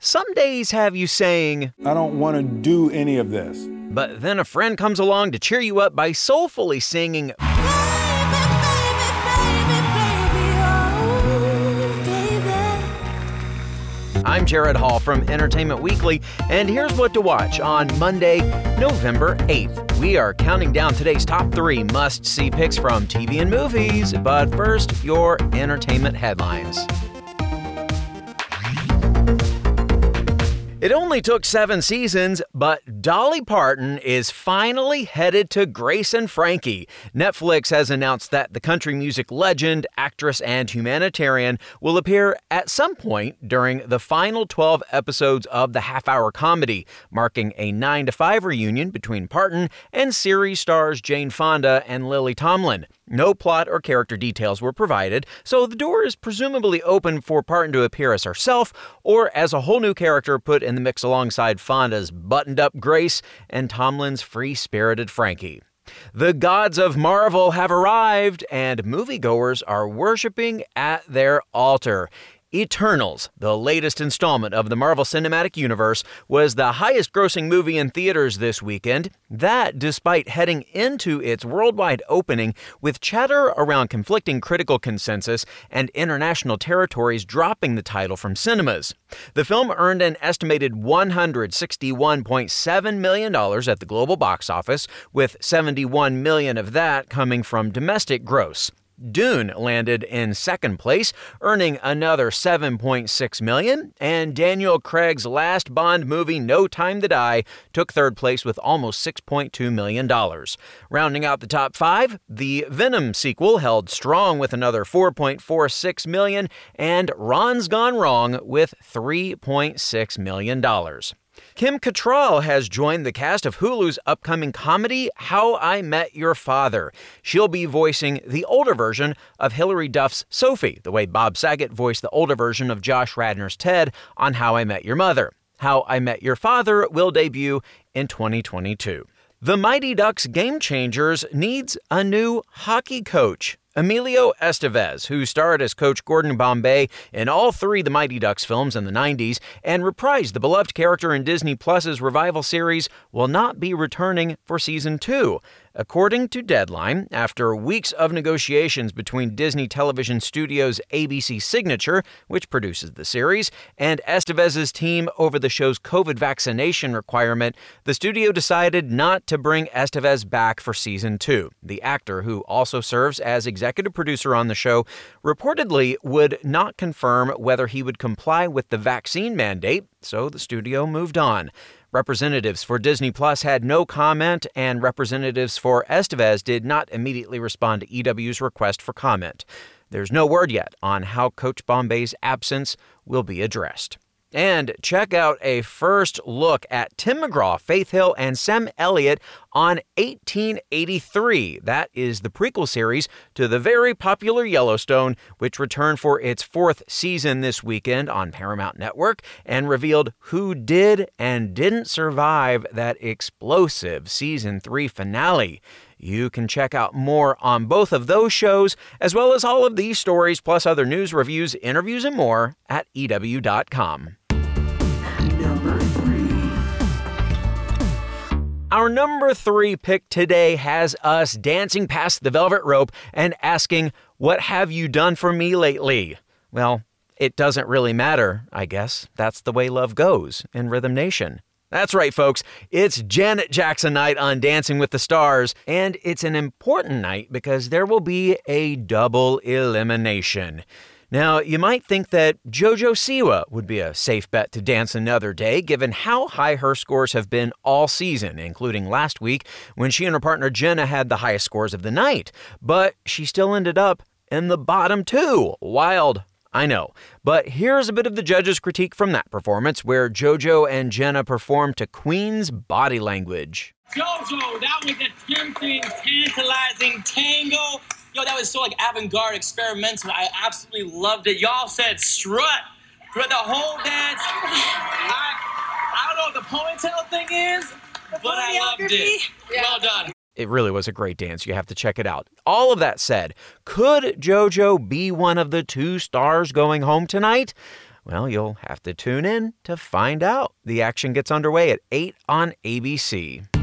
Some days have you saying, I don't want to do any of this. But then a friend comes along to cheer you up by soulfully singing, I'm Jared Hall from Entertainment Weekly, and here's what to watch on Monday, November 8th. We are counting down today's top three must see picks from TV and movies, but first, your entertainment headlines. It only took seven seasons, but Dolly Parton is finally headed to Grace and Frankie. Netflix has announced that the country music legend, actress, and humanitarian will appear at some point during the final 12 episodes of the half hour comedy, marking a 9 to 5 reunion between Parton and series stars Jane Fonda and Lily Tomlin. No plot or character details were provided, so the door is presumably open for Parton to appear as herself or as a whole new character put in the mix alongside Fonda's buttoned up Grace and Tomlin's free spirited Frankie. The gods of Marvel have arrived, and moviegoers are worshiping at their altar. Eternals, the latest installment of the Marvel Cinematic Universe, was the highest grossing movie in theaters this weekend. That despite heading into its worldwide opening with chatter around conflicting critical consensus and international territories dropping the title from cinemas. The film earned an estimated $161.7 million at the global box office, with 71 million of that coming from domestic gross. Dune landed in second place, earning another 7.6 million, and Daniel Craig's last Bond movie No Time to Die took third place with almost 6.2 million dollars. Rounding out the top 5, the Venom sequel held strong with another 4.46 million and Ron's Gone Wrong with 3.6 million dollars. Kim Cattrall has joined the cast of Hulu's upcoming comedy, How I Met Your Father. She'll be voicing the older version of Hilary Duff's Sophie, the way Bob Saget voiced the older version of Josh Radnor's Ted on How I Met Your Mother. How I Met Your Father will debut in 2022. The Mighty Ducks Game Changers needs a new hockey coach. Emilio Estevez, who starred as Coach Gordon Bombay in all three The Mighty Ducks films in the 90s and reprised the beloved character in Disney Plus's revival series, will not be returning for season two. According to Deadline, after weeks of negotiations between Disney Television Studios' ABC Signature, which produces the series, and Estevez's team over the show's COVID vaccination requirement, the studio decided not to bring Estevez back for season two. The actor, who also serves as executive producer on the show, reportedly would not confirm whether he would comply with the vaccine mandate, so the studio moved on. Representatives for Disney Plus had no comment, and representatives for Estevez did not immediately respond to EW's request for comment. There's no word yet on how Coach Bombay's absence will be addressed. And check out a first look at Tim McGraw, Faith Hill, and Sam Elliott on 1883. That is the prequel series to the very popular Yellowstone, which returned for its fourth season this weekend on Paramount Network and revealed who did and didn't survive that explosive season three finale. You can check out more on both of those shows, as well as all of these stories, plus other news, reviews, interviews, and more at EW.com. Our number three pick today has us dancing past the velvet rope and asking, What have you done for me lately? Well, it doesn't really matter, I guess. That's the way love goes in Rhythm Nation. That's right, folks. It's Janet Jackson night on Dancing with the Stars, and it's an important night because there will be a double elimination. Now, you might think that JoJo Siwa would be a safe bet to dance another day, given how high her scores have been all season, including last week when she and her partner Jenna had the highest scores of the night. But she still ended up in the bottom two. Wild, I know. But here's a bit of the judges' critique from that performance where JoJo and Jenna performed to Queen's body language. JoJo, that was a tempting, tantalizing tango. Yo, that was so like avant-garde, experimental. I absolutely loved it. Y'all said strut for the whole dance. I, I don't know what the ponytail thing is, but I loved it. Well done. It really was a great dance. You have to check it out. All of that said, could JoJo be one of the two stars going home tonight? Well, you'll have to tune in to find out. The action gets underway at 8 on ABC.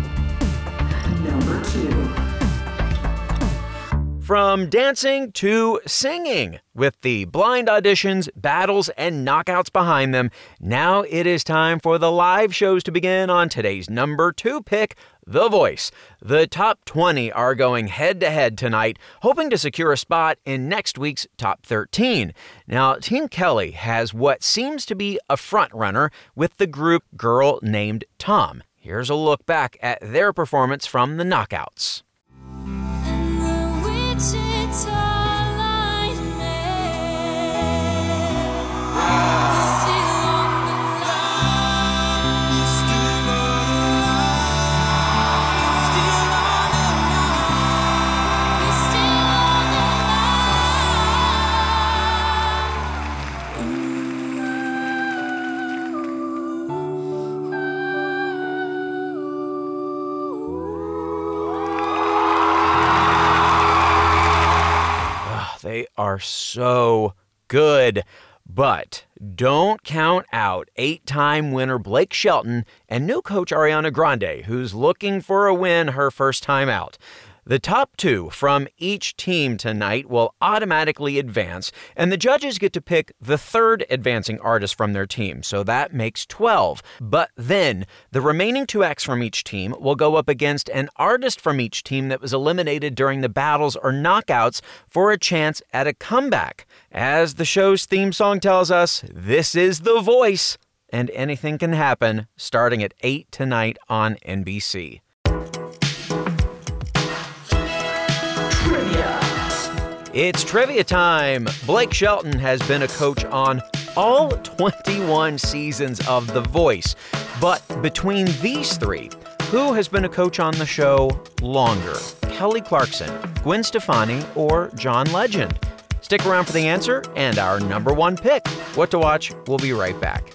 From dancing to singing. With the blind auditions, battles, and knockouts behind them, now it is time for the live shows to begin on today's number two pick, The Voice. The top 20 are going head to head tonight, hoping to secure a spot in next week's top 13. Now, Team Kelly has what seems to be a front runner with the group Girl Named Tom. Here's a look back at their performance from the knockouts. Is still on the line. Are so good. But don't count out eight time winner Blake Shelton and new coach Ariana Grande, who's looking for a win her first time out. The top two from each team tonight will automatically advance, and the judges get to pick the third advancing artist from their team, so that makes 12. But then, the remaining two acts from each team will go up against an artist from each team that was eliminated during the battles or knockouts for a chance at a comeback. As the show's theme song tells us, this is The Voice, and anything can happen starting at 8 tonight on NBC. It's trivia time. Blake Shelton has been a coach on all 21 seasons of The Voice. But between these three, who has been a coach on the show longer? Kelly Clarkson, Gwen Stefani, or John Legend? Stick around for the answer and our number one pick. What to watch? We'll be right back.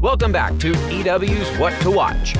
Welcome back to EW's What to Watch.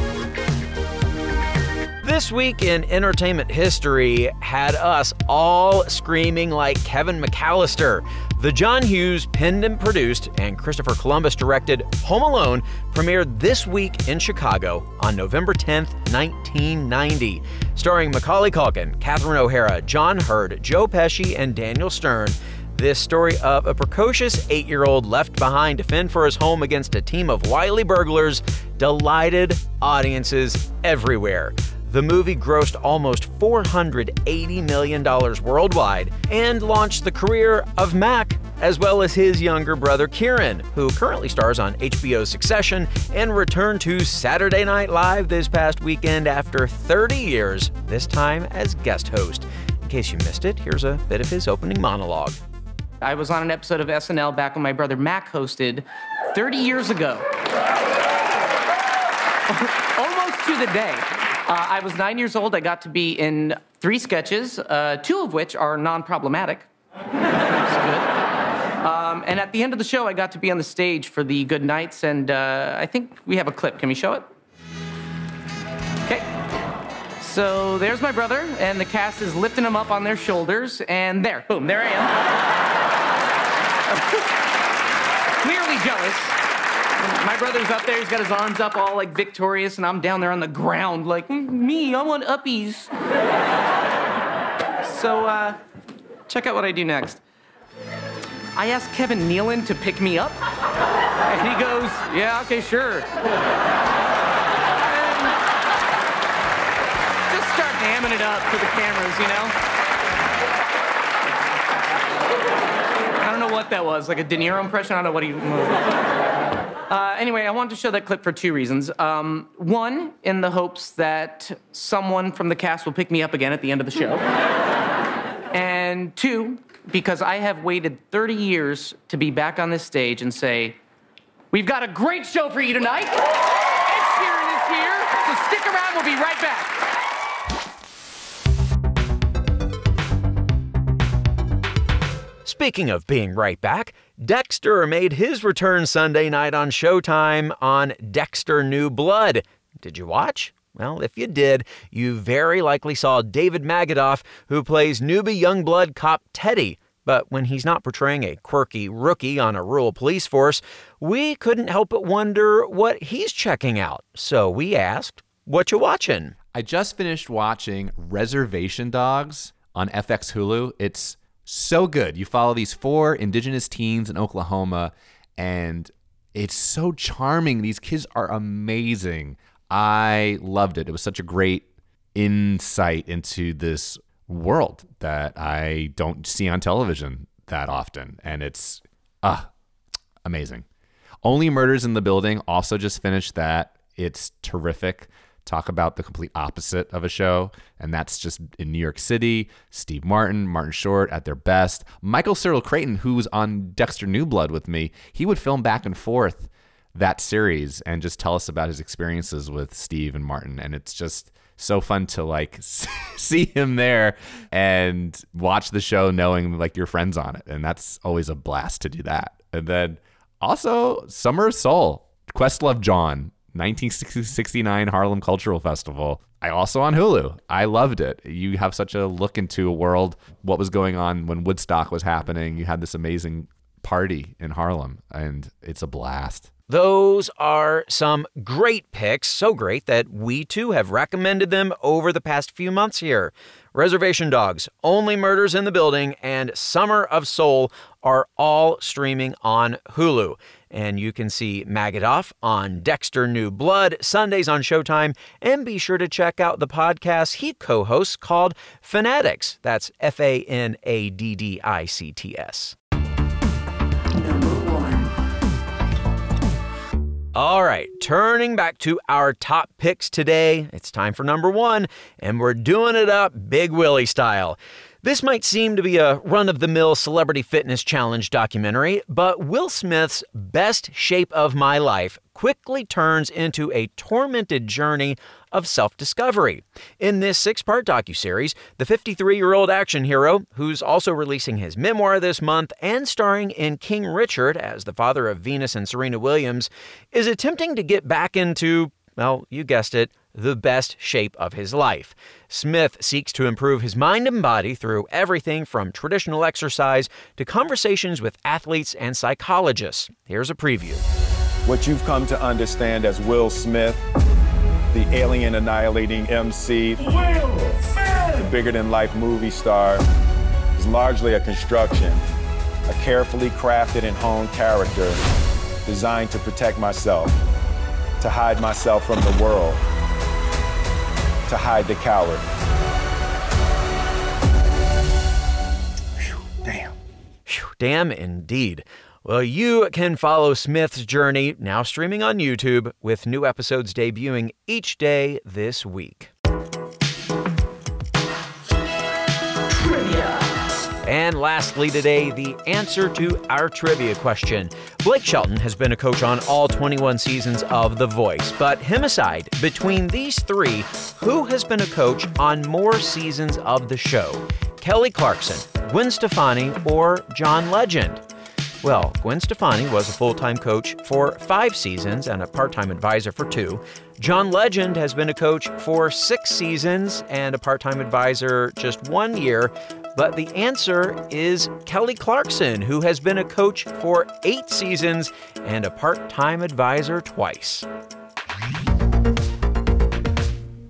This week in entertainment history had us all screaming like Kevin McAllister. The John Hughes penned and produced and Christopher Columbus directed Home Alone premiered this week in Chicago on November 10th, 1990. Starring Macaulay Culkin, Catherine O'Hara, John Heard, Joe Pesci, and Daniel Stern. This story of a precocious eight year old left behind to fend for his home against a team of wily burglars delighted audiences everywhere. The movie grossed almost $480 million worldwide and launched the career of Mac, as well as his younger brother Kieran, who currently stars on HBO's Succession and returned to Saturday Night Live this past weekend after 30 years, this time as guest host. In case you missed it, here's a bit of his opening monologue. I was on an episode of SNL back when my brother Mac hosted 30 years ago. Almost to the day. Uh, I was nine years old. I got to be in three sketches, uh, two of which are non problematic. Um, and at the end of the show, I got to be on the stage for the good nights, and uh, I think we have a clip. Can we show it? Okay. So there's my brother, and the cast is lifting him up on their shoulders, and there, boom, there I am. Clearly jealous. My brother's up there, he's got his arms up all like victorious, and I'm down there on the ground like, "Mm, me, I want uppies. so, uh, check out what I do next. I asked Kevin Nealon to pick me up. And he goes, Yeah, okay, sure. Just start hamming it up for the cameras, you know? I don't know what that was, like a De Niro impression? I don't know what he. Uh, anyway, I wanted to show that clip for two reasons. Um, one, in the hopes that someone from the cast will pick me up again at the end of the show. and two, because I have waited 30 years to be back on this stage and say, We've got a great show for you tonight. Ed Sheeran is here, so stick around, we'll be right back. Speaking of being right back, Dexter made his return Sunday night on Showtime on Dexter New Blood. Did you watch? Well, if you did, you very likely saw David Magidoff, who plays newbie Youngblood cop Teddy. But when he's not portraying a quirky rookie on a rural police force, we couldn't help but wonder what he's checking out. So we asked, What you watching? I just finished watching Reservation Dogs on FX Hulu. It's so good. You follow these four indigenous teens in Oklahoma, and it's so charming. These kids are amazing. I loved it. It was such a great insight into this world that I don't see on television that often. And it's ah amazing. Only Murders in the Building also just finished that. It's terrific. Talk about the complete opposite of a show, and that's just in New York City. Steve Martin, Martin Short at their best. Michael Cyril Creighton, who's on Dexter New Blood with me, he would film back and forth that series and just tell us about his experiences with Steve and Martin. And it's just so fun to like see him there and watch the show knowing like your friends on it. And that's always a blast to do that. And then also Summer of Soul, Questlove John, 1969 Harlem Cultural Festival. I also on Hulu. I loved it. You have such a look into a world, what was going on when Woodstock was happening. You had this amazing party in Harlem, and it's a blast. Those are some great picks, so great that we too have recommended them over the past few months here. Reservation Dogs, Only Murders in the Building, and Summer of Soul are all streaming on Hulu. And you can see Magidoff on Dexter New Blood Sundays on Showtime. And be sure to check out the podcast he co hosts called Fanaddicts. That's F A N A D D I C T S. All right, turning back to our top picks today, it's time for number one, and we're doing it up Big Willie style. This might seem to be a run of the mill celebrity fitness challenge documentary, but Will Smith's Best Shape of My Life quickly turns into a tormented journey of self discovery. In this six part docuseries, the 53 year old action hero, who's also releasing his memoir this month and starring in King Richard as the father of Venus and Serena Williams, is attempting to get back into, well, you guessed it, the best shape of his life. Smith seeks to improve his mind and body through everything from traditional exercise to conversations with athletes and psychologists. Here's a preview. What you've come to understand as Will Smith, the alien annihilating MC, the bigger than life movie star, is largely a construction, a carefully crafted and honed character designed to protect myself, to hide myself from the world, to hide the coward. Damn. Phew, damn indeed. Well, you can follow Smith's journey now streaming on YouTube with new episodes debuting each day this week. And lastly, today, the answer to our trivia question. Blake Shelton has been a coach on all 21 seasons of The Voice, but him aside, between these three, who has been a coach on more seasons of the show? Kelly Clarkson, Gwen Stefani, or John Legend? Well, Gwen Stefani was a full time coach for five seasons and a part time advisor for two. John Legend has been a coach for six seasons and a part time advisor just one year. But the answer is Kelly Clarkson, who has been a coach for eight seasons and a part time advisor twice.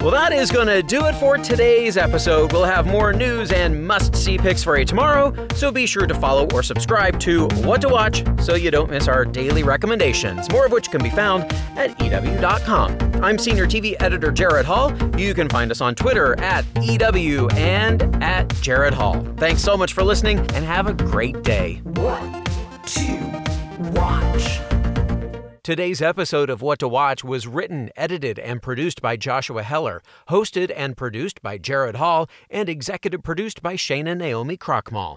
Well, that is going to do it for today's episode. We'll have more news and must see picks for you tomorrow, so be sure to follow or subscribe to What to Watch so you don't miss our daily recommendations, more of which can be found at EW.com. I'm Senior TV Editor Jared Hall. You can find us on Twitter at EW and at Jared Hall. Thanks so much for listening and have a great day. What to watch? Today's episode of What to Watch was written, edited, and produced by Joshua Heller, hosted and produced by Jared Hall, and executive produced by Shana Naomi Krochmal.